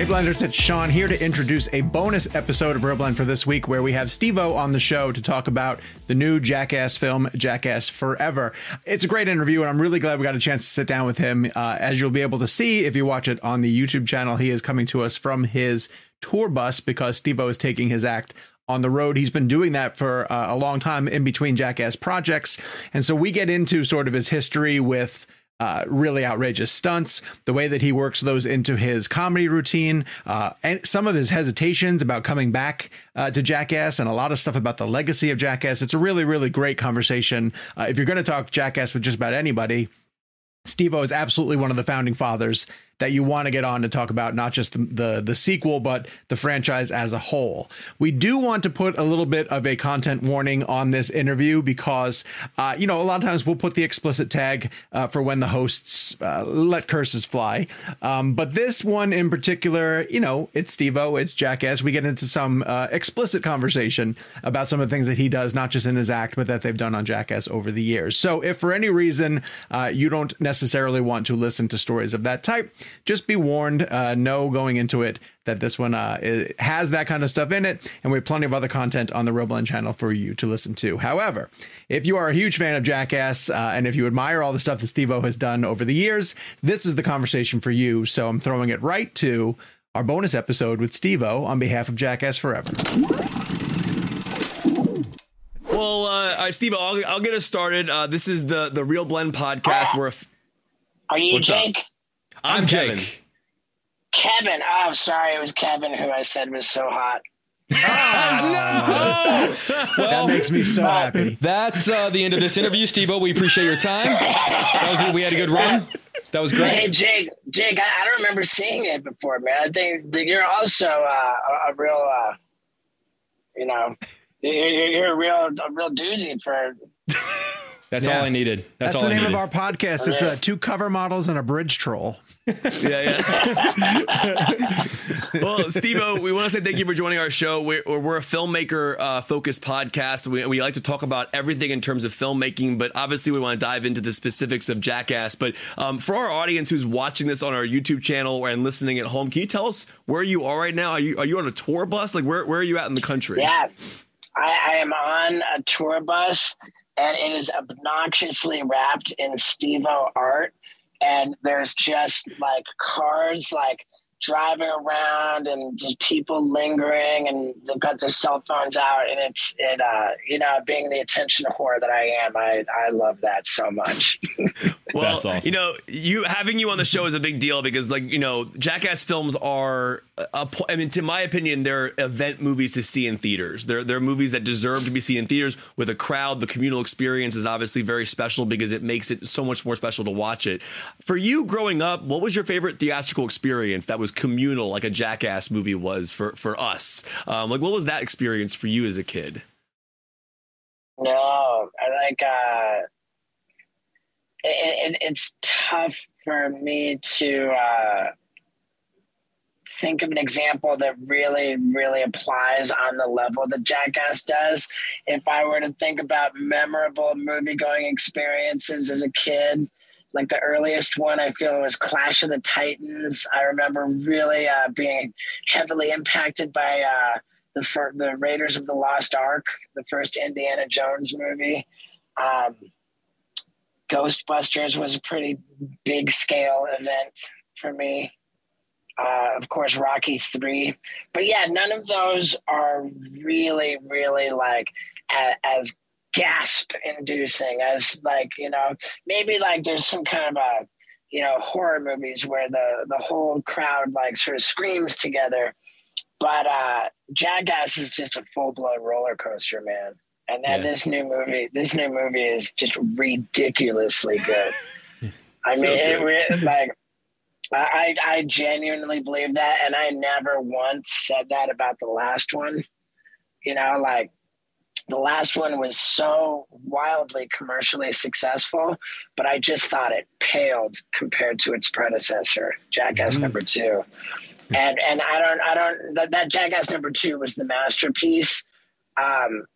Hey Blenders, it's Sean here to introduce a bonus episode of ReelBlend for this week where we have Steve-O on the show to talk about the new Jackass film, Jackass Forever. It's a great interview and I'm really glad we got a chance to sit down with him. Uh, as you'll be able to see if you watch it on the YouTube channel, he is coming to us from his tour bus because Steve-O is taking his act on the road. He's been doing that for uh, a long time in between Jackass projects. And so we get into sort of his history with uh, really outrageous stunts, the way that he works those into his comedy routine, uh, and some of his hesitations about coming back uh, to Jackass, and a lot of stuff about the legacy of Jackass. It's a really, really great conversation. Uh, if you're going to talk Jackass with just about anybody, Steve-O is absolutely one of the founding fathers that you want to get on to talk about not just the, the, the sequel but the franchise as a whole. We do want to put a little bit of a content warning on this interview because uh, you know a lot of times we'll put the explicit tag uh, for when the hosts uh, let curses fly. Um, but this one in particular, you know, it's Steve-O, it's Jackass. We get into some uh, explicit conversation about some of the things that he does, not just in his act, but that they've done on Jackass over the years. So if for any reason uh, you don't necessarily want to listen to stories of that type, just be warned, uh, know going into it that this one uh, has that kind of stuff in it, and we have plenty of other content on the ReelBlend channel for you to listen to. However, if you are a huge fan of Jackass uh, and if you admire all the stuff that Steve-O has done over the years, this is the conversation for you. So I'm throwing it right to our bonus episode with Steve-O on behalf of Jackass Forever. Well, uh, Steve, I'll, I'll get us started. Uh, this is the the ReelBlend podcast. Where if, Are you What's up? Jake? I'm, I'm Kevin. Jake. Kevin. Oh, I'm sorry. It was Kevin who I said was so hot. No, that makes me so happy. That's uh, the end of this interview, Steve-O. We appreciate your time. That was, we had a good run. That was great. Hey. Jake. Jake, I, I don't remember seeing it before, man. I think that you're also uh, a, a real, uh, you know, you're, you're you're a real, a real doozy for. That's Yeah. all I needed. That's, That's, all the I name needed. of our podcast. It's uh, two cover models and a bridge troll. Yeah, yeah. well, Steve, we want to say thank you for joining our show. We're, we're a filmmaker uh, focused podcast. We, we like to talk about everything in terms of filmmaking, but obviously we want to dive into the specifics of Jackass. But um, for our audience who's watching this on our YouTube channel and listening at home, can you tell us where you are right now? Are you are you on a tour bus? Like where where are you at in the country? Yeah, I, I am on a tour bus, and it is obnoxiously wrapped in Steve-O art, and there's just like cars like driving around and just people lingering and they've got their cell phones out and it's it uh you know being the attention whore that I am I I love that so much Well, That's awesome. you know, you having you on the show is a big deal because, like, you know, Jackass films are, a, a, I mean, to my opinion, they're event movies to see in theaters. They're they're movies that deserve to be seen in theaters with a crowd. The communal experience is obviously very special because it makes it so much more special to watch it. For you, growing up, what was your favorite theatrical experience that was communal, like a Jackass movie was for for us? Um, like, what was that experience for you as a kid? No, I like uh it, it, it's tough for me to uh, think of an example that really, really applies on the level that Jackass does. If I were to think about memorable movie going experiences as a kid, like the earliest one I feel was Clash of the Titans. I remember really uh, being heavily impacted by uh, the fir- the Raiders of the Lost Ark, the first Indiana Jones movie. Um, Ghostbusters was a pretty big scale event for me. Uh, of course, Rocky three, but yeah, none of those are really, really like a, as gasp inducing as like you know maybe like there's some kind of a you know horror movies where the the whole crowd like sort of screams together but uh jackass is just a full-blown roller coaster man and then yeah. this new movie this new movie is just ridiculously good i so mean good. it like I, I genuinely believe that, and I never once said that about the last one. You know, like the last one was so wildly commercially successful, but I just thought it paled compared to its predecessor, Jackass mm-hmm. number two. And and I don't I don't that, that Jackass number two was the masterpiece. Um,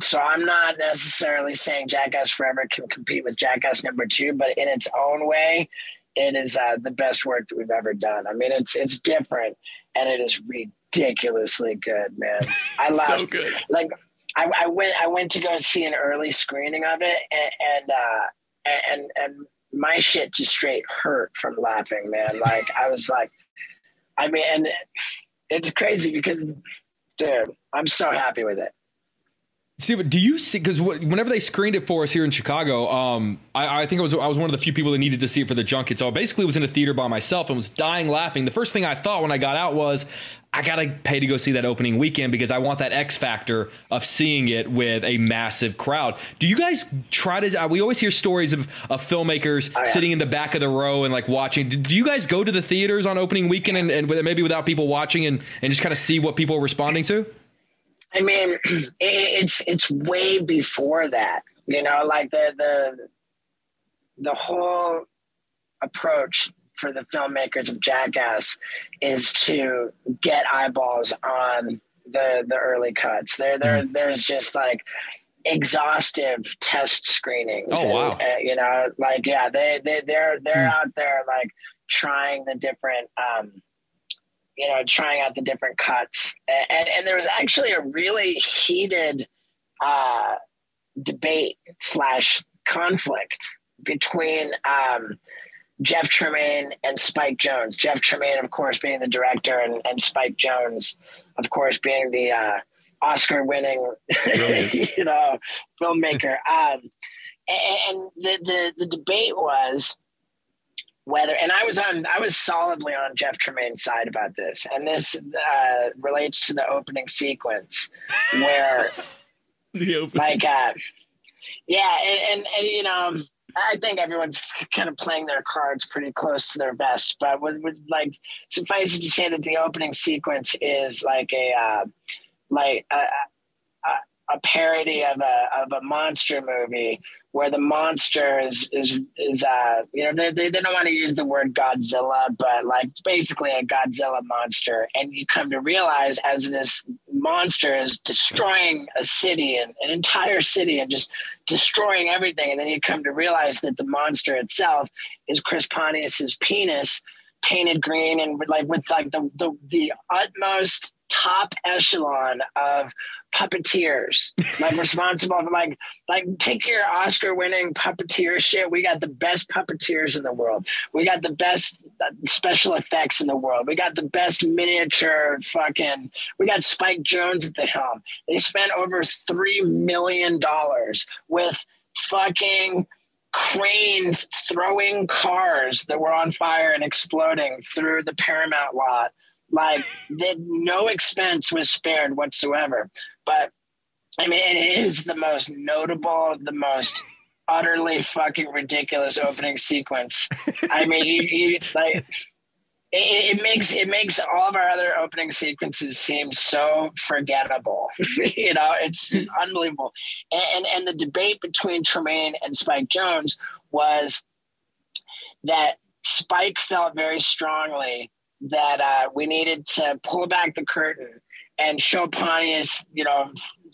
so I'm not necessarily saying Jackass Forever can compete with Jackass number two, but in its own way, it is uh, the best work that we've ever done. I mean, it's it's different and it is ridiculously good, man. I love so good. Like I, I, went I went to go see an early screening of it, and and uh, and, and my shit just straight hurt from laughing, man. Like I was like, I mean, and it's crazy because, dude, I'm so happy with it. Steve, do you see? Because whenever they screened it for us here in Chicago, um, I, I, think I was I was one of the few people that needed to see it for the junket. So I basically was in a theater by myself and was dying laughing. The first thing I thought when I got out was, I gotta pay to go see that opening weekend because I want that X factor of seeing it with a massive crowd. Do you guys try to? Uh, we always hear stories of, of filmmakers oh, yeah. sitting in the back of the row and like watching. Do, do you guys go to the theaters on opening weekend and, and maybe without people watching and, and just kind of see what people are responding to? I mean, it's it's way before that. You know, like the the the whole approach for the filmmakers of Jackass is to get eyeballs on the the early cuts. There there mm. there's just like exhaustive test screenings. Oh wow! And, uh, you know, like yeah, they they they're they're mm. out there like trying the different um, you know, trying out the different cuts. And, and there was actually a really heated uh, debate slash conflict between um, Jeff Tremaine and Spike Jonze. Jeff Tremaine, of course, being the director, and, and Spike Jonze, of course, being the uh, Oscar-winning, you know, filmmaker. Um, and the, the the debate was whether and I was on I was solidly on Jeff Tremaine's side about this, and this uh, relates to the opening sequence where the opening. like uh, yeah, and, and, and you know. I think everyone's kind of playing their cards pretty close to their best, but would, would like suffice it to say that the opening sequence is like a uh, like a, a, a parody of a of a monster movie where the monster is is is uh you know they they, don't want to use the word Godzilla, but like basically a Godzilla monster, and you come to realize as this monster is destroying a city and an entire city and just destroying everything, and then you come to realize that the monster itself is Chris Pontius's penis painted green and like with like the the, the utmost top echelon of puppeteers, like responsible for like like take your Oscar winning puppeteer shit. We got the best puppeteers in the world. We got the best uh, special effects in the world. We got the best miniature fucking. We got Spike Jonze at the helm. They spent over three million dollars with fucking cranes throwing cars that were on fire and exploding through the Paramount lot. Like that, no expense was spared whatsoever. But I mean, it is the most notable, the most utterly fucking ridiculous opening sequence. I mean, you, you like it, it, makes it makes all of our other opening sequences seem so forgettable. you know, it's just unbelievable. And, and and the debate between Tremaine and Spike Jonze was that Spike felt very strongly that uh, we needed to pull back the curtain and show Pontius, you know,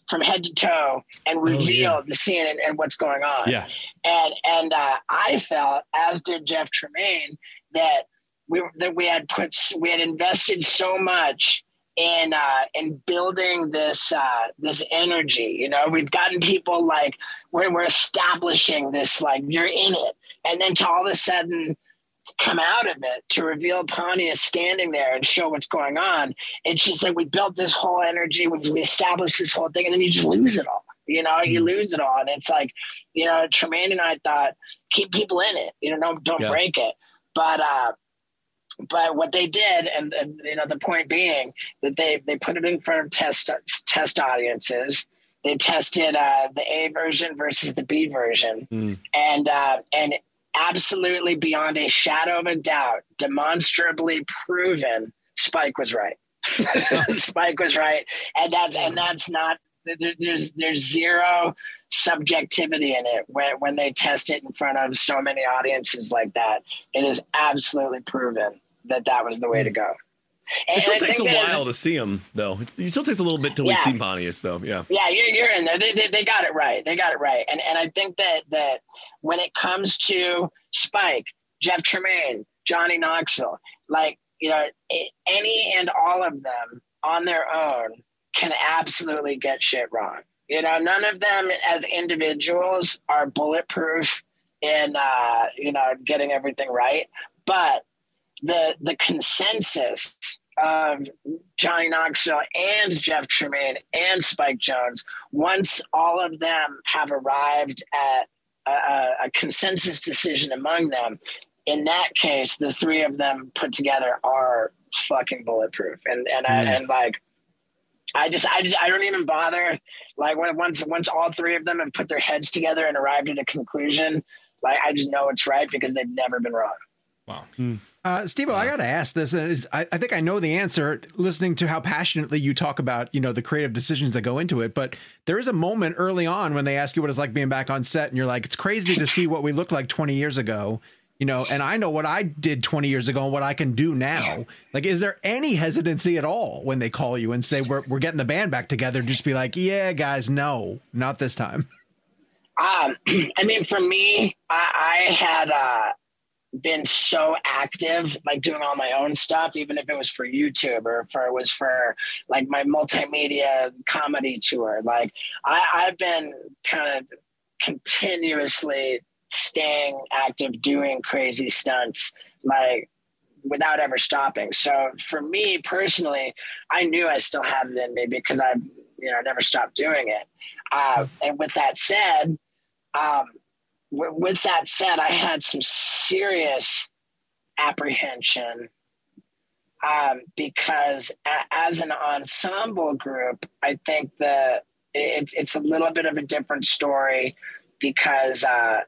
from head to toe and reveal oh, yeah. the scene and, and, what's going on. Yeah. And and uh, I felt, as did Jeff Tremaine, that we that we had put we had invested so much in uh, in building this uh, this energy. You know, we've gotten people like we're we're establishing this like you're in it, and then to all of a sudden come out of it to reveal Pontius standing there and show what's going on. It's just like we built this whole energy, we, we established this whole thing, and then you just lose it all. You know, you mm. lose it all, and it's like, you know, Tremaine and I thought keep people in it. You know, don't don't yeah. break it. But uh, but what they did, and, and, you know, the point being that they they put it in front of test test audiences. They tested uh, the A version versus the B version, mm. and uh, and absolutely beyond a shadow of a doubt, demonstrably proven, Spike was right. Spike was right, and that's and that's not there, there's there's zero subjectivity in it when when they test it in front of so many audiences like that. It is absolutely proven that that was the way to hmm. go. And it still takes a while to see him, though. It's, it still takes a little bit till yeah. we see Pontius, though. Yeah, yeah, you're, you're in there. They, they, they, got it right. They got it right. And and I think that that when it comes to Spike, Jeff Tremaine, Johnny Knoxville, like you know, any and all of them on their own can absolutely get shit wrong. You know, none of them as individuals are bulletproof in uh, you know getting everything right, but the the consensus of Johnny Knoxville and Jeff Tremaine and Spike Jonze, once all of them have arrived at a, a, consensus decision among them, in that case, the three of them put together are fucking bulletproof. And and mm. I, and like, I just I just I don't even bother. Like when once once all three of them have put their heads together and arrived at a conclusion, like I just know it's right because they've never been wrong. Wow. Mm. Uh, Steve, I got to ask this, and I, I, think I know the answer. Listening to how passionately you talk about, you know, the creative decisions that go into it, but there is a moment early on when they ask you what it's like being back on set, and you're like, "It's crazy to see what we looked like 20 years ago." You know, and I know what I did 20 years ago and what I can do now. Like, is there any hesitancy at all when they call you and say we're we're getting the band back together? Just be like, "Yeah, guys, no, not this time." Um, I mean, for me, I, I had. Uh, been so active, like doing all my own stuff, even if it was for YouTube or if it was for like my multimedia comedy tour. Like I, I've been kind of continuously staying active, doing crazy stunts, like without ever stopping. So for me personally, I knew I still had it in me because I've you know never stopped doing it. Uh, and with that said, um, with that said, I had some serious apprehension um, because a- as an ensemble group, I think that it's it's a little bit of a different story because uh,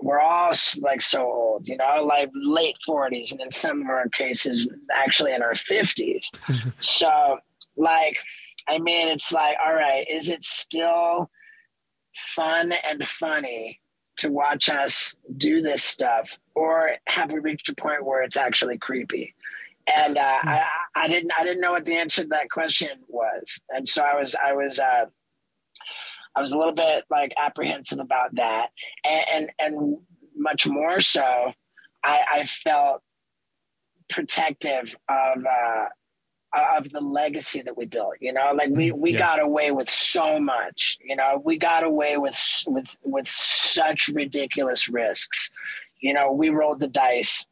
we're all like so old, you know, like late forties, and in some of our cases, actually in our fifties. so, like, I mean, it's like, all right, is it still fun and funny to watch us do this stuff, or have we reached a point where it's actually creepy? And uh, mm. I, I didn't, I didn't know what the answer to that question was, and so I was, I was, uh, I was a little bit like apprehensive about that, and and, and much more so, I, I felt protective of uh, of the legacy that we built you know? Like we we yeah. got away with so much you know? We got away with with with such ridiculous risks. You know we rolled the dice.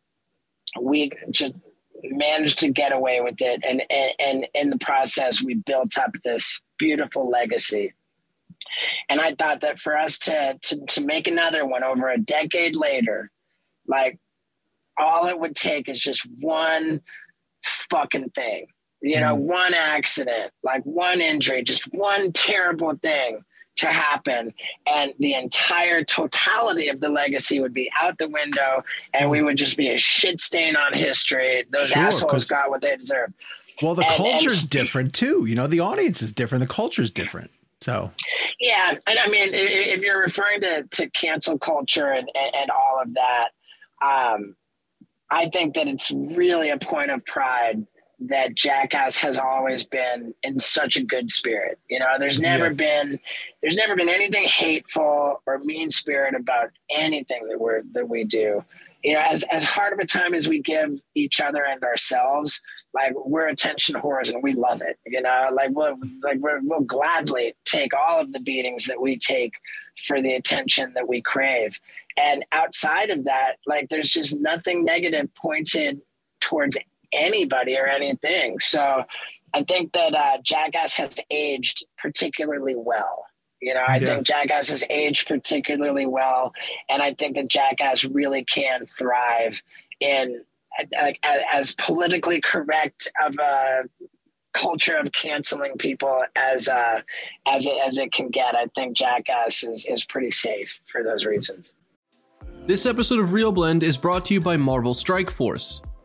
We just managed to get away with it and and, and in the process we built up this beautiful legacy. And i thought that for us to to, to make another one over a decade later like all it would take is just one fucking thing you know, mm. one accident, like one injury, just one terrible thing to happen and the entire totality of the legacy would be out the window and we would just be a shit stain on history those Sure, assholes got what they deserve Well, the And- culture's and- different too. You know, the audience is different. The culture's different. So Yeah, and I mean, if you're referring to, to cancel culture and, and, and all of that, um, I think that it's really a point of pride that Jackass has always been in such a good spirit. You know, there's never Yeah. been there's never been anything hateful or mean spirit about anything that we're that we do. You know, as as hard of a time as we give each other and ourselves, like we're attention whores and we love it. You know, like we'll like we're, we'll gladly take all of the beatings that we take for the attention that we crave. And outside of that, like there's just nothing negative pointed towards anybody or anything. So I think that uh, Jackass has aged particularly well. You know, I Yeah. think Jackass has aged particularly well, and I think that Jackass really can thrive in like a- as politically correct of a culture of canceling people as uh, as it as it can get. I think Jackass is is pretty safe for those reasons. This episode of ReelBlend is brought to you by Marvel Strike Force.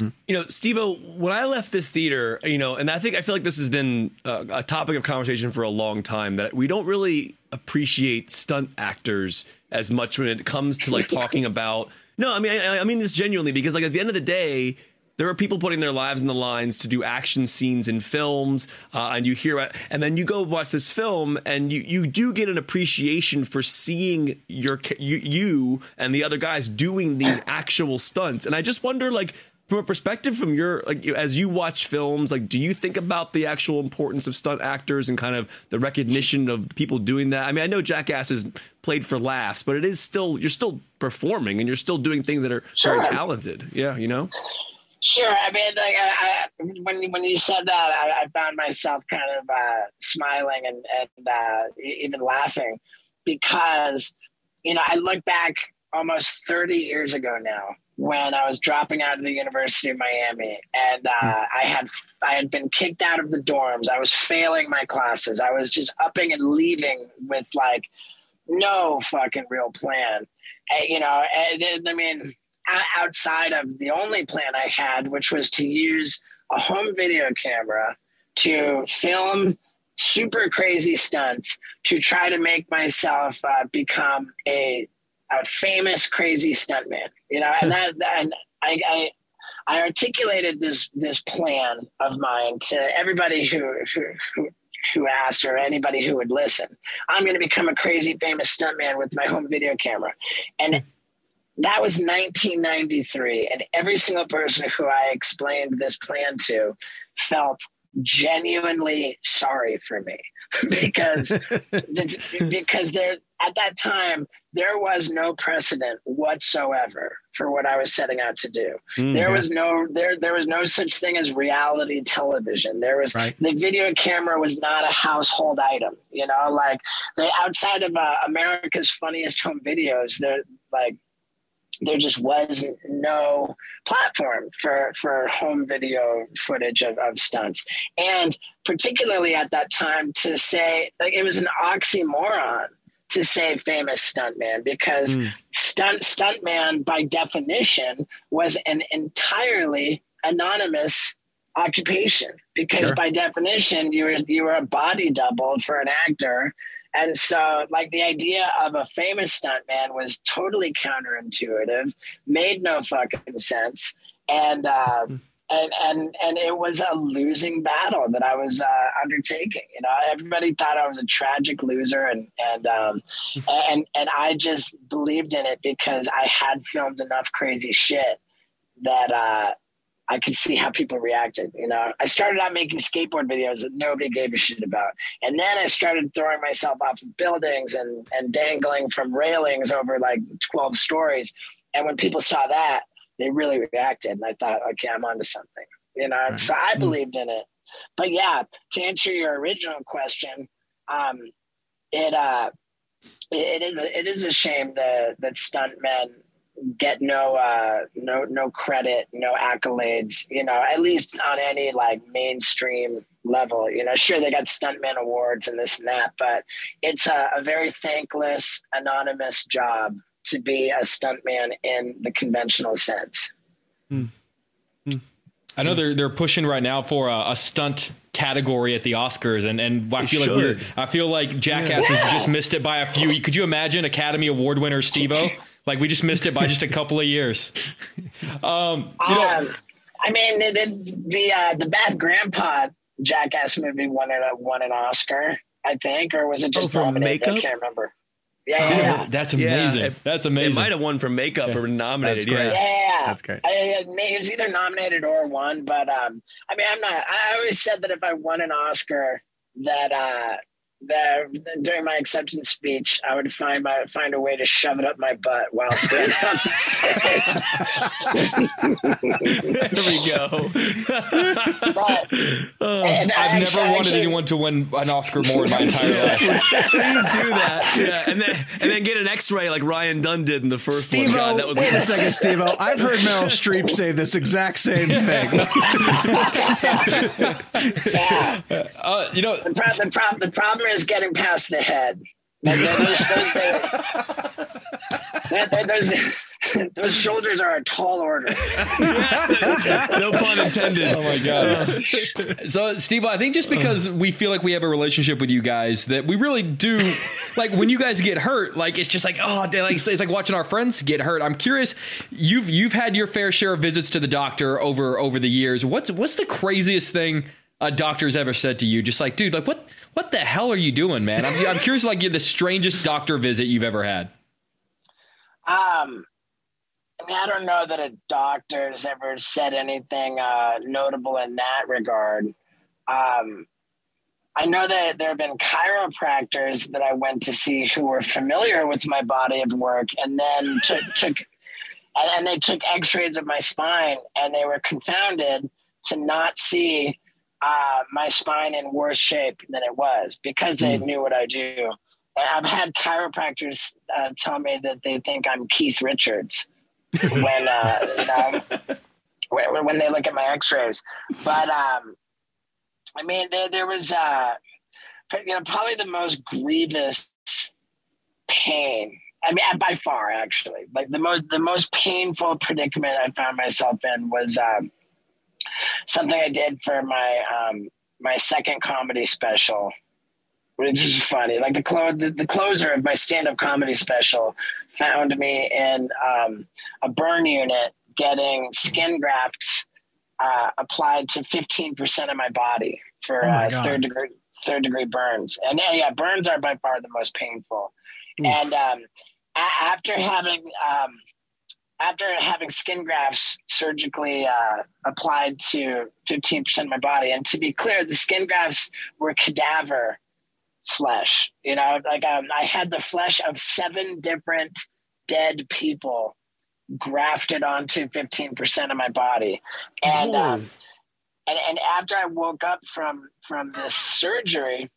You know, Steve-O, when I left this theater, you know, and I think I feel like this has been a, a topic of conversation for a long time that we don't really appreciate stunt actors as much when it comes to like talking about. No, I mean, I, I mean this genuinely because like at the end of the day, there are people putting their lives in the lines to do action scenes in films, uh, and you hear, and then you go watch this film, and you you do get an appreciation for seeing your you, you and the other guys doing these actual stunts, and I just wonder like from a perspective from your like as you watch films like do you think about the actual importance of stunt actors and kind of the recognition of people doing that? I mean i know jackass is played for laughs but it is still you're still performing and you're still doing things that are very talented. Yeah you know? Sure. I mean, like, I, I, when when you said that, I, I found myself kind of uh, smiling and and uh, even laughing because you know I look back almost 30 years ago now when I was dropping out of the University of Miami and uh, I had I had been kicked out of the dorms. I was failing my classes. I was just upping and leaving with like no fucking real plan. Uh, you know, and then, I mean, outside of the only plan I had, which was to use a home video camera to film super crazy stunts to try to make myself uh, become a, a famous crazy stuntman. You know, and that and I, I I articulated this this plan of mine to everybody who who, who asked or anybody who would listen. I'm going to become a crazy famous stuntman with my home video camera. And that was 1993. And every single person who I explained this plan to felt genuinely sorry for me because because there at that time there was no precedent whatsoever for what I was setting out to do. Mm, there yeah. was no there there was no such thing as reality television. There was right. the video camera was not a household item. You know, like the outside of uh, America's funniest home videos, there like there just was no platform for for home video footage of, of stunts and particularly at that time to say like it was an oxymoron to say famous stuntman because mm. stunt stuntman by definition was an entirely anonymous occupation because sure. by definition you were you were a body double for an actor and so like the idea of a famous stuntman was totally counterintuitive made no fucking sense and uh, mm and and and it was a losing battle that I was uh, undertaking. You know, everybody thought I was a tragic loser, and and um, and and I just believed in it because I had filmed enough crazy shit that uh, I could see how people reacted. You know, I started out making skateboard videos that nobody gave a shit about, and then I started throwing myself off of buildings and and dangling from railings over like twelve stories. And when people saw that, they really reacted. And I thought, okay, I'm onto something, you know, right. so I mm-hmm. believed in it. But yeah, to answer your original question, um, it, uh, it is, it is a shame that, that stuntmen get no, uh, no, no credit, no accolades, you know, at least on any like mainstream level, you know, sure they got stuntman awards and this and that, but it's a, a very thankless, anonymous job to be a stuntman in the conventional sense. Mm. Mm. I know they're they're pushing right now for a, a stunt category at the Oscars, and and I feel like we're, I feel like Jackass yeah. has just missed it by a few. Could you imagine Academy Award winner Steve-O? Like we just missed it by just a couple of years. Um, you know, um, I mean, the the, uh, the Bad Grandpa Jackass movie won an won an Oscar, I think, or was it just oh, nominated? Makeup? I can't remember. Yeah, yeah, that's amazing. Yeah, that's amazing. It might have won for makeup yeah. or nominated. Yeah, yeah, that's great. I, it was either nominated or won, but um, I mean, I'm not. I always said that if I won an Oscar, that uh, that during my acceptance speech, I would find my find a way to shove it up my butt while standing on the stage. there we go. but, oh, I've actually, never wanted actually, anyone to win an Oscar more in my entire life. Please do that. Yeah, and then and then get an X-ray like Ryan Dunn did in the first Steve-O, one. God, that was wait a second, Steve. I've heard Meryl Streep say this exact same thing. yeah. Uh, you know, the, pro- the, pro- the problem is getting past the head. Like those, those, those, those, shoulders are a tall order. no pun intended. Oh my god. so, Steve, I think just because we feel like we have a relationship with you guys, that we really do. Like when you guys get hurt, like it's just like oh, like it's like watching our friends get hurt. I'm curious. You've you've had your fair share of visits to the doctor over over the years. What's what's the craziest thing a doctor's ever said to you? Just like, dude, like what what the hell are you doing, man? I'm, I'm curious, like, you're the strangest doctor visit you've ever had. Um, I mean, I don't know that a doctor has ever said anything uh, notable in that regard. Um, I know that there have been chiropractors that I went to see who were familiar with my body of work, and then took, took and they took X-rays of my spine, and they were confounded to not see uh, my spine in worse shape than it was because they mm. knew what I do. I've had chiropractors uh, tell me that they think I'm Keith Richards when uh, you know when, when, they look at my X-rays. But um, I mean, there, there was uh, you know probably the most grievous pain. I mean, by far, actually, like the most the most painful predicament I found myself in was. Um, something I did for my um, my second comedy special, which is funny. Like the, clo- the, the closer of my stand up comedy special found me in um, a burn unit getting skin grafts uh, applied to 15% of my body for oh uh, third degree third degree burns, and yeah, burns are by far the most painful. And um, a- after having um, after having skin grafts surgically uh, applied to 15% of my body, and to be clear, the skin grafts were cadaver flesh. You know, like um, I had the flesh of seven different dead people grafted onto 15% of my body. And, um, and, and after I woke up from, from this surgery,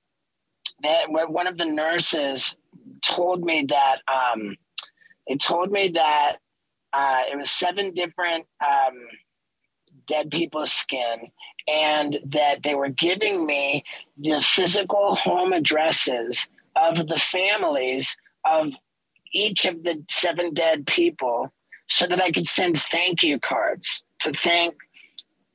that one of the nurses told me that, um, they told me that uh, it was seven different um, dead people's skin and that they were giving me the physical home addresses of the families of each of the seven dead people so that I could send thank you cards to thank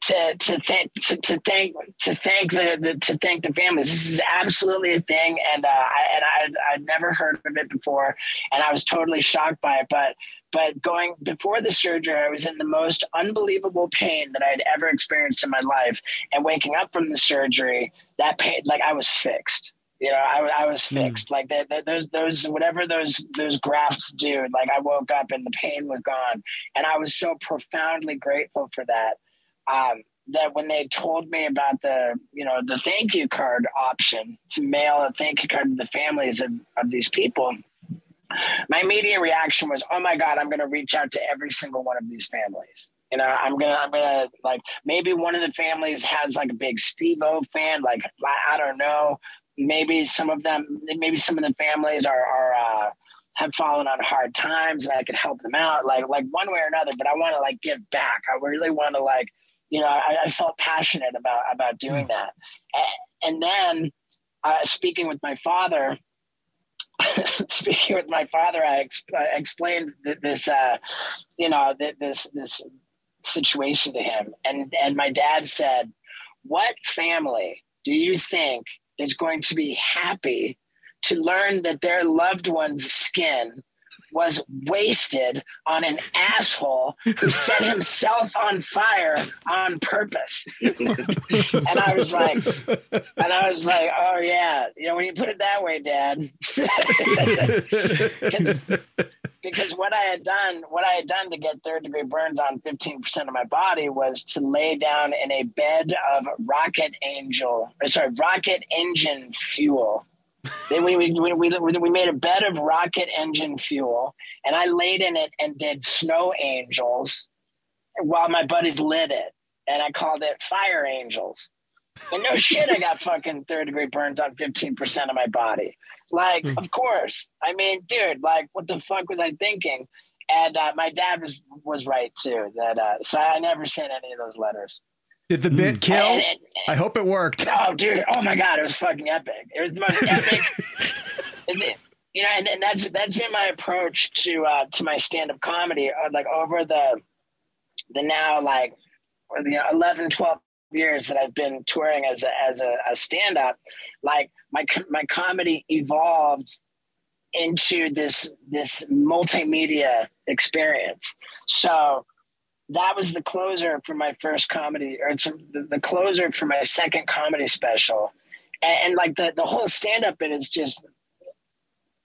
to to thank to, to thank to thank the, the, to thank the families. This is absolutely a thing, and uh, I and I I'd never heard of it before, and I was totally shocked by it. But but going before the surgery, I was in the most unbelievable pain that I'd ever experienced in my life, and waking up from the surgery, that pain like I was fixed. You know, I, I was hmm. fixed. Mm. Like that, that, those, those, whatever those, those grafts do. Like I woke up and the pain was gone, and I was so profoundly grateful for that um, that when they told me about the you know the thank you card option to mail a thank you card to the families of, of these people my immediate reaction was oh my god i'm going to reach out to every single one of these families. You know i'm gonna i'm gonna like maybe one of the families has like a big steve-o fan like I, I don't know. Maybe some of them maybe some of the families are are uh, have fallen on hard times and i could help them out like like one way or another but i want to like give back. I really want to like you know, I, I felt passionate about about doing mm. that. And then, uh, speaking with my father, speaking with my father, I, ex- I explained this, uh, you know, this this situation to him, and and my dad said, "What family do you think is going to be happy to learn that their loved one's skin was wasted on an asshole who set himself on fire on purpose. and I was like, and I was like, oh yeah, you know, when you put it that way, Dad. because what I had done, what I had done to get third degree burns on 15% of my body was to lay down in a bed of rocket angel, sorry, rocket engine fuel then we, we, we, we, made a bed of rocket engine fuel and I laid in it and did snow angels while my buddies lit it. And I called it fire angels. And no shit, I got fucking third degree burns on 15% of my body. Like, hmm. of course. I mean, dude, like, what the fuck was I thinking? And uh, my dad was was right too. That uh, so I never sent any of those letters. Did the bit hmm. kill? I hope it worked. Oh, dude! Oh my god, it was fucking epic. It was the most epic. you know, and, and, that's that's been my approach to uh, to my stand up comedy. Uh, like over the the now like you know 11, 12 years that I've been touring as a as a, a stand up, like my my comedy evolved into this this multimedia experience. So that was the closer for my first comedy or the, the closer for my second comedy special and, and like the, the whole stand-up bit is just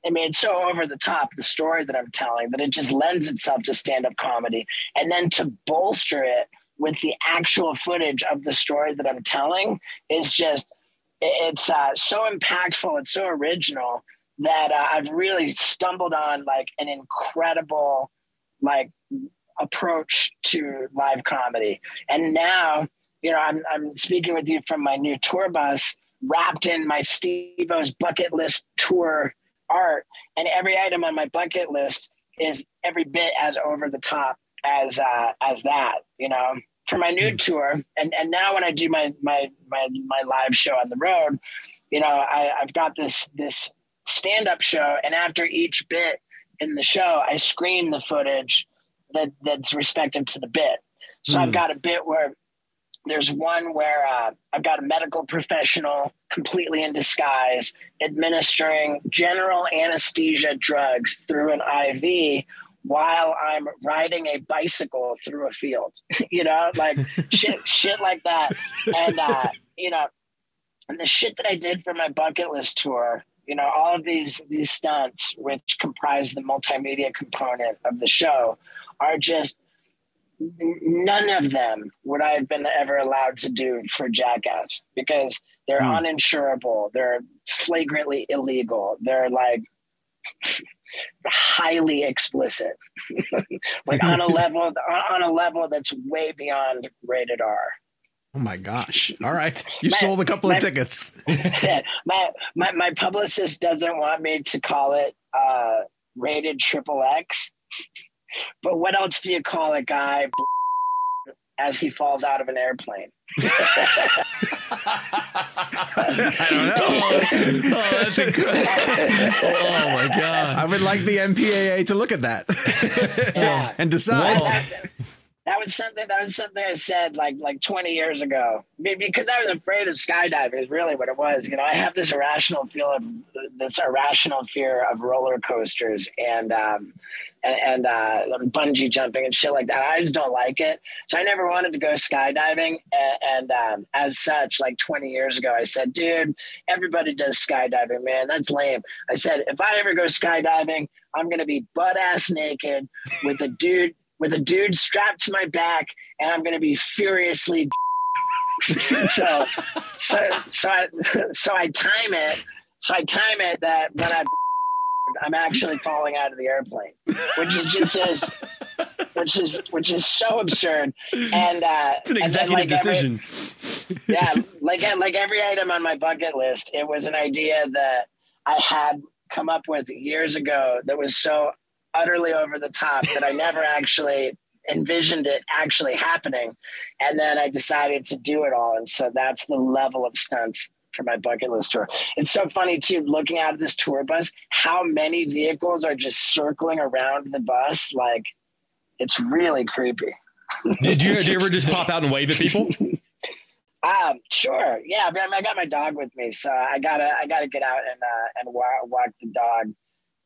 I mean, it's so over the top, the story that I'm telling, that it just lends itself to stand up comedy. And then to bolster it with the actual footage of the story that I'm telling is just, it's uh, so impactful. It's so original that uh, I've really stumbled on like an incredible, like approach to live comedy. And now, you know, I'm, I'm speaking with you from my new tour bus, wrapped in my Steve-O's bucket list tour art. And every item on my bucket list is every bit as over the top as uh, as that, you know. For my new hmm. tour, and, and now when I do my my my my live show on the road, you know, I, I've got this this stand up show, and after each bit in the show, I screen the footage that that's respective to the bit. So mm. I've hmm. got a bit where there's one where uh, I've got a medical professional completely in disguise administering general anesthesia drugs through an IV while I'm riding a bicycle through a field. you know, like shit, shit like that. And uh, you know, and the shit that I did for my bucket list tour, you know, all of these these stunts, which comprise the multimedia component of the show, are just none of them would I have been ever allowed to do for Jackass because they're mm. uninsurable, they're flagrantly illegal, they're like highly explicit, like on a level on a level that's way beyond rated R. Oh my gosh! All right, you my, sold a couple my, of tickets. my, my my publicist doesn't want me to call it uh, rated triple X, but what else do you call a guy as he falls out of an airplane? I don't know. oh, that's incredible. Oh my god! I would like the MPAA to look at that yeah. and decide that was something that was something I said like like 20 years ago because I was afraid of skydiving is really what it was. You know, I have this irrational feel of this irrational fear of roller coasters and um, and, and uh, bungee jumping and shit like that. I just don't like it. So I never wanted to go skydiving. And, and um, as such, like 20 years ago, I said, dude, everybody does skydiving, man. That's lame. I said, if I ever go skydiving, I'm going to be butt ass naked with a dude with a dude strapped to my back, and I'm to be furiously. so, so, so I, so I time it. So I time it that when I, I'm actually falling out of the airplane, which is just as, which is which is so absurd. And uh, it's an executive like decision. Every, yeah, like like every item on my bucket list, it was an idea that I had come up with years ago that was so utterly over the top that I never actually envisioned it actually happening. And then I decided to do it all. And so that's the level of stunts for my bucket list tour. It's so funny too, looking out of this tour bus, how many vehicles are just circling around the bus. Like it's really creepy. Did you, did you ever just pop out and wave at people? Um, sure. Yeah, but I got my dog with me, so I gotta I gotta get out and uh, and walk, walk the dog.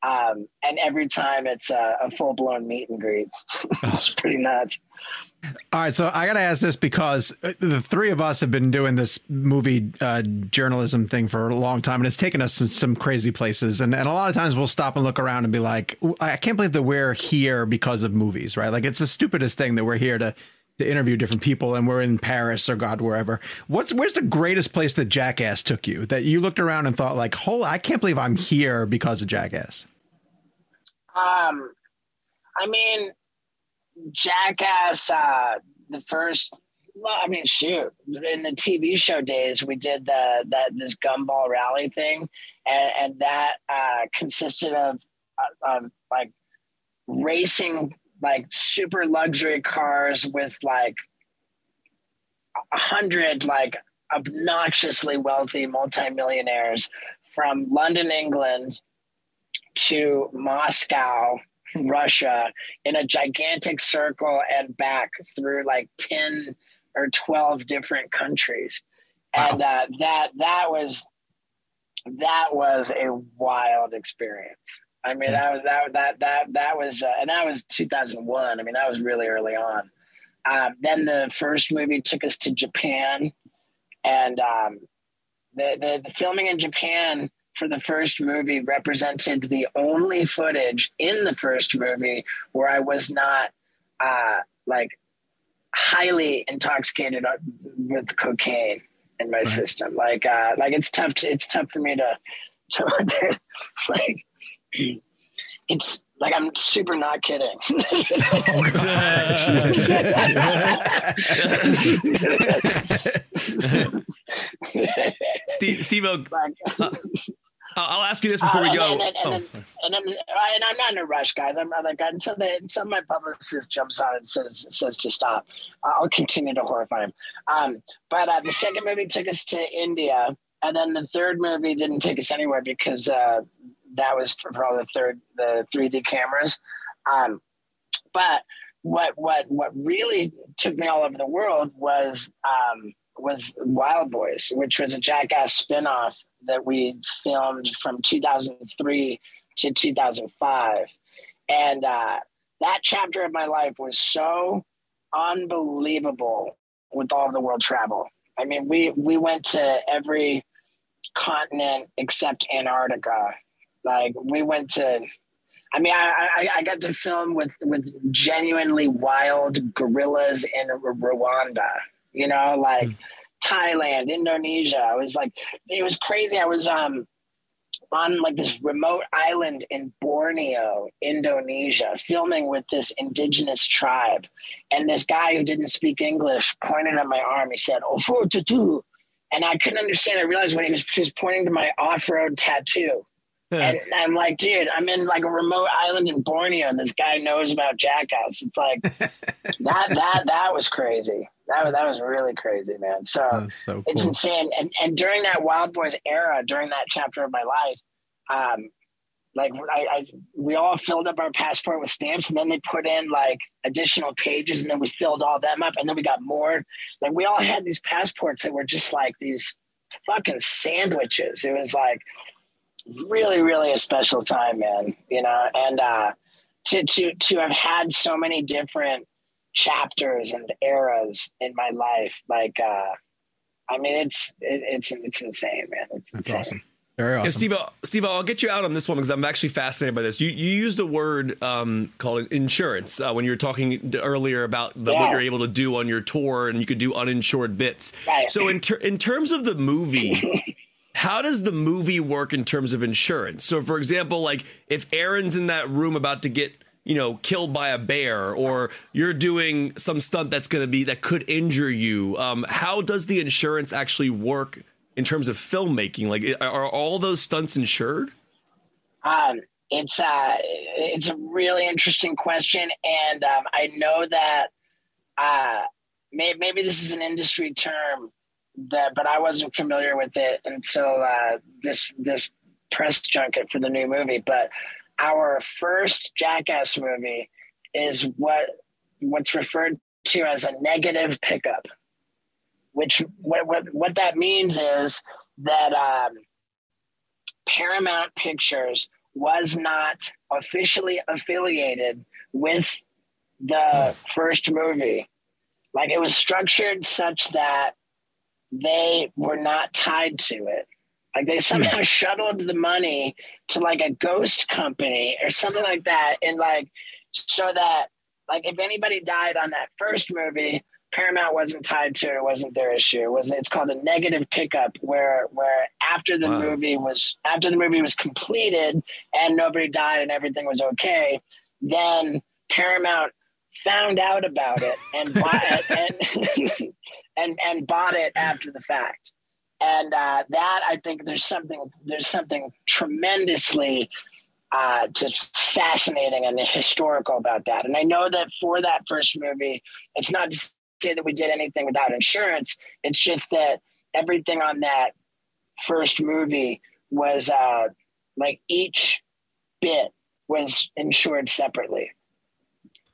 Um, and every time it's a, a full blown meet and greet. it's pretty nuts. All right, so I got to ask this because uh, the three of us have been doing this movie uh, journalism thing for a long time, and it's taken us some, some crazy places. And, and a lot of times we'll stop and look around and be like, I can't believe that we're here because of movies, right? Like it's the stupidest thing that we're here to to interview different people and we're in Paris or God wherever. What's where's the greatest place that Jackass took you that you looked around and thought like, "Holy, I can't believe I'm here because of Jackass." Um, I mean, Jackass, uh, the first. Well, I mean, shoot. In the TV show days, we did the that this gumball rally thing, and, and that uh, consisted of, uh, of like racing like super luxury cars with like a hundred like obnoxiously wealthy multimillionaires from London, England to Moscow, Russia in a gigantic circle and back through like 10 or 12 different countries. Wow. And uh, that that was that was a wild experience. I mean, that was that that that that was, uh, and that was 2001. I mean, that was really early on. Um, then the first movie took us to Japan, and um, the, the the filming in Japan for the first movie represented the only footage in the first movie where I was not uh, like highly intoxicated with cocaine in my right. system. Like, uh, like it's tough. To, it's tough for me to, to like. It's like I'm super not kidding. oh, Steve, Steve, uh, I'll ask you this before we go. And then, and, oh. and, then, and, I'm not in a rush, guys. I'm, like, so the, some of my publicist jumps on and says says to stop. I'll continue to horrify him. Um, but uh, the second movie took us to India, and then the third movie didn't take us anywhere because uh, that was for, for all the third the 3D cameras. Um, but what what what really took me all over the world was um, was Wild Boys, which was a Jackass spinoff that we filmed from 2003 to 2005. And uh, that chapter of my life was so unbelievable with all the world travel. I mean, we we went to every continent except Antarctica. Like we went to, I mean, I, I, I got to film with with genuinely wild gorillas in Rwanda. You know, like mm. Thailand, Indonesia. I was like, it was crazy. I was um on like this remote island in Borneo, Indonesia, filming with this indigenous tribe. And this guy who didn't speak English pointed at my arm. He said, Oh, for tattoo. And I couldn't understand. I realized what he was, he was pointing to my off road tattoo. and I'm like, dude, I'm in like a remote island in Borneo, and this guy knows about Jackass. It's like that, that, that was crazy. That was, that was really crazy, man. So, so cool. it's insane. And, and during that Wild Boys era, during that chapter of my life, um, like I, I, we all filled up our passport with stamps and then they put in like additional pages and then we filled all them up and then we got more like we all had these passports that were just like these fucking sandwiches it was like really really a special time man you know and uh to to to have had so many different chapters and eras in my life like uh i mean it's it, it's it's insane man it's That's insane. awesome very awesome. Steve, Steve, I'll get you out on this one because I'm actually fascinated by this. You you used a word um, called insurance uh, when you were talking earlier about the, yeah. what you're able to do on your tour, and you could do uninsured bits. Right. So in ter- in terms of the movie. how does the movie work in terms of insurance? So, for example, like if Aaron's in that room about to get you know killed by a bear, or you're doing some stunt that's going to be that could injure you, um, how does the insurance actually work in terms of filmmaking? Like, are all those stunts insured? Um, it's uh, it's a really interesting question, and um, I know that uh, may, maybe this is an industry term that, but I wasn't familiar with it until uh, this this press junket for the new movie. But our first Jackass movie is what what's referred to as a negative pickup which what, what, what that means is that um, Paramount Pictures was not officially affiliated with the first movie. Like it was structured such that they were not tied to it. Like they somehow hmm. shuttled the money to like a ghost company or something like that. And like, so that like if anybody died on that first movie, Paramount wasn't tied to it. wasn't their issue. It was it's called a negative pickup where where after the wow. movie was after the movie was completed and nobody died and everything was okay, then Paramount found out about it and bought it and, and and bought it after the fact. And uh, that I think there's something there's something tremendously uh, just fascinating and historical about that. And I know that for that first movie, it's not to say that we did anything without insurance. It's just that everything on that first movie was uh, like each bit was insured separately,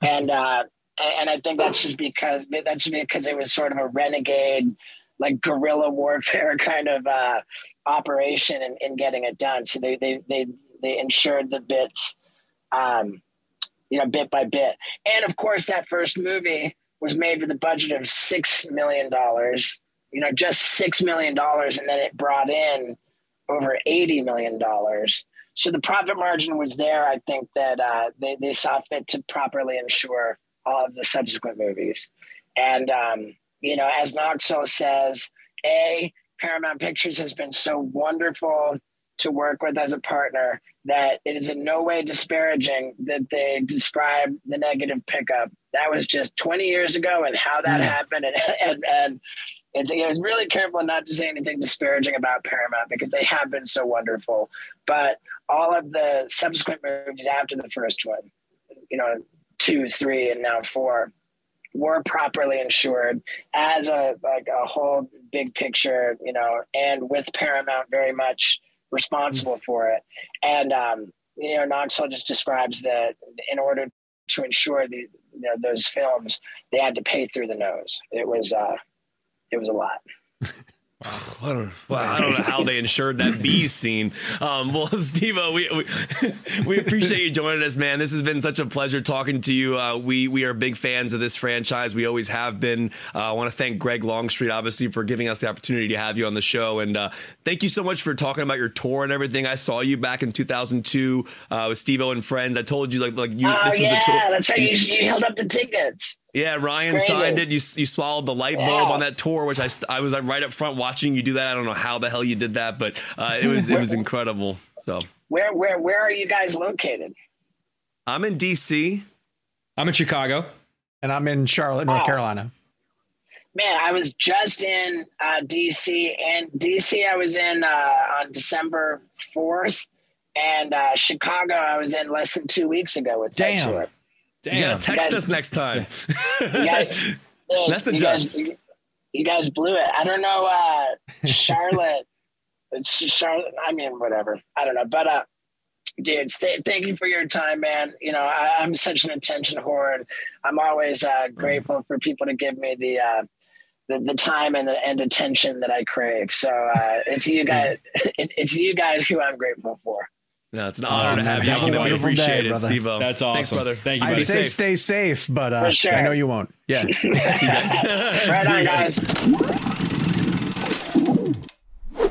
and uh, and I think that's just because that's just because it was sort of a renegade, like guerrilla warfare kind of uh, operation in, in getting it done. So they they they they insured the bits, um, you know, bit by bit, and of course that first movie was made with a budget of six million dollars. You know, just six million dollars, and then it brought in over eighty million dollars. So the profit margin was there. I think that uh, they they saw fit to properly insure all of the subsequent movies. And um, you know, as Knoxville says, a Paramount Pictures has been so wonderful to work with as a partner that it is in no way disparaging that they describe the negative pickup. That was just 20 years ago and how that happened. And, and, and it's, it was really careful not to say anything disparaging about Paramount because they have been so wonderful. But all of the subsequent movies after the first one, you know, two, three, and now four, were properly insured as a like a whole big picture, you know, and with Paramount very much responsible for it. And um, you know, Knoxville just describes that in order to ensure the you know those films, they had to pay through the nose. It was uh, it was a lot. I don't, well, I don't know how they ensured that bees scene. Um, well, Steve, we, we, we appreciate you joining us, man. This has been such a pleasure talking to you. Uh, we we are big fans of this franchise. We always have been. Uh, I want to thank Greg Longstreet, obviously, for giving us the opportunity to have you on the show, and uh, thank you so much for talking about your tour and everything. I saw you back in 2002 uh, with Steve and friends. I told you like like you. Oh this was yeah, the tour. that's right. You, You- you held up the tickets. Yeah, Ryan It's crazy. signed it. You you swallowed the light bulb Yeah. on that tour, which I I was like, right up front watching you do that. I don't know how the hell you did that, but uh, it was it was incredible. So Where where where are you guys located? I'm in DC. I'm in Chicago. And I'm in Charlotte, North Wow. Carolina. Man, I was just in uh, DC, and DC I was in uh, on December fourth, and uh, Chicago I was in less than two weeks ago with that tour. You gotta text guys- us next time. You guys, That's a you just. guys, you guys blew it. I don't know, uh, Charlotte. it's Charlotte. I mean, whatever. I don't know, but uh, dudes, th- thank you for your time, man. You know, I, I'm such an attention whore, and I'm always uh, grateful for people to give me the. Uh, the, the time and the, and attention that I crave. So uh, it's you guys. It, it's you guys who I'm grateful for. No, it's an honor to man. have you. Have a You know, we appreciate day, it, brother. Steve. That's awesome. Thanks, brother. Thank you, I'd say safe. stay safe, but uh, sure. I know you won't. Yeah. right on, guys.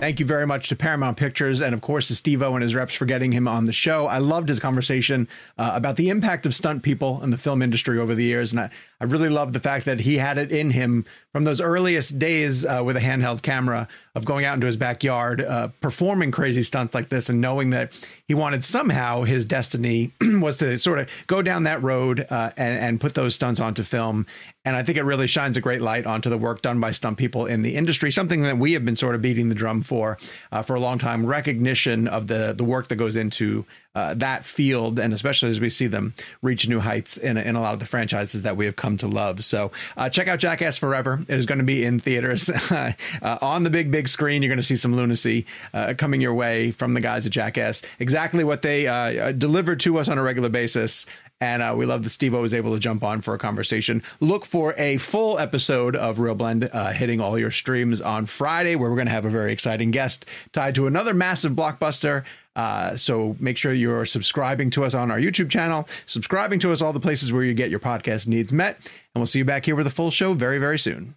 Thank you very much to Paramount Pictures and, of course, to Steve-O and his reps for getting him on the show. I loved his conversation uh, about the impact of stunt people in the film industry over the years. And I, I really loved the fact that he had it in him from those earliest days uh, with a handheld camera of going out into his backyard, uh, performing crazy stunts like this, and knowing that he wanted somehow his destiny was to sort of go down that road uh, and, and put those stunts onto film. And I think it really shines a great light onto the work done by stunt people in the industry, something that we have been sort of beating the drum for uh, for a long time. Recognition of the the work that goes into uh, that field, and especially as we see them reach new heights in, in a lot of the franchises that we have come to love. So uh, check out Jackass Forever. It is going to be in theaters uh, on the big big screen. You're going to see some lunacy uh, coming your way from the guys at Jackass. Exactly what they uh, deliver to us on a regular basis. And uh, we love that Steve was able to jump on for a conversation. Look for a full episode of ReelBlend uh, hitting all your streams on Friday, where we're going to have a very exciting guest tied to another massive blockbuster. Uh, so make sure you're subscribing to us on our YouTube channel, subscribing to us all the places where you get your podcast needs met. And we'll see you back here with a full show very, very soon.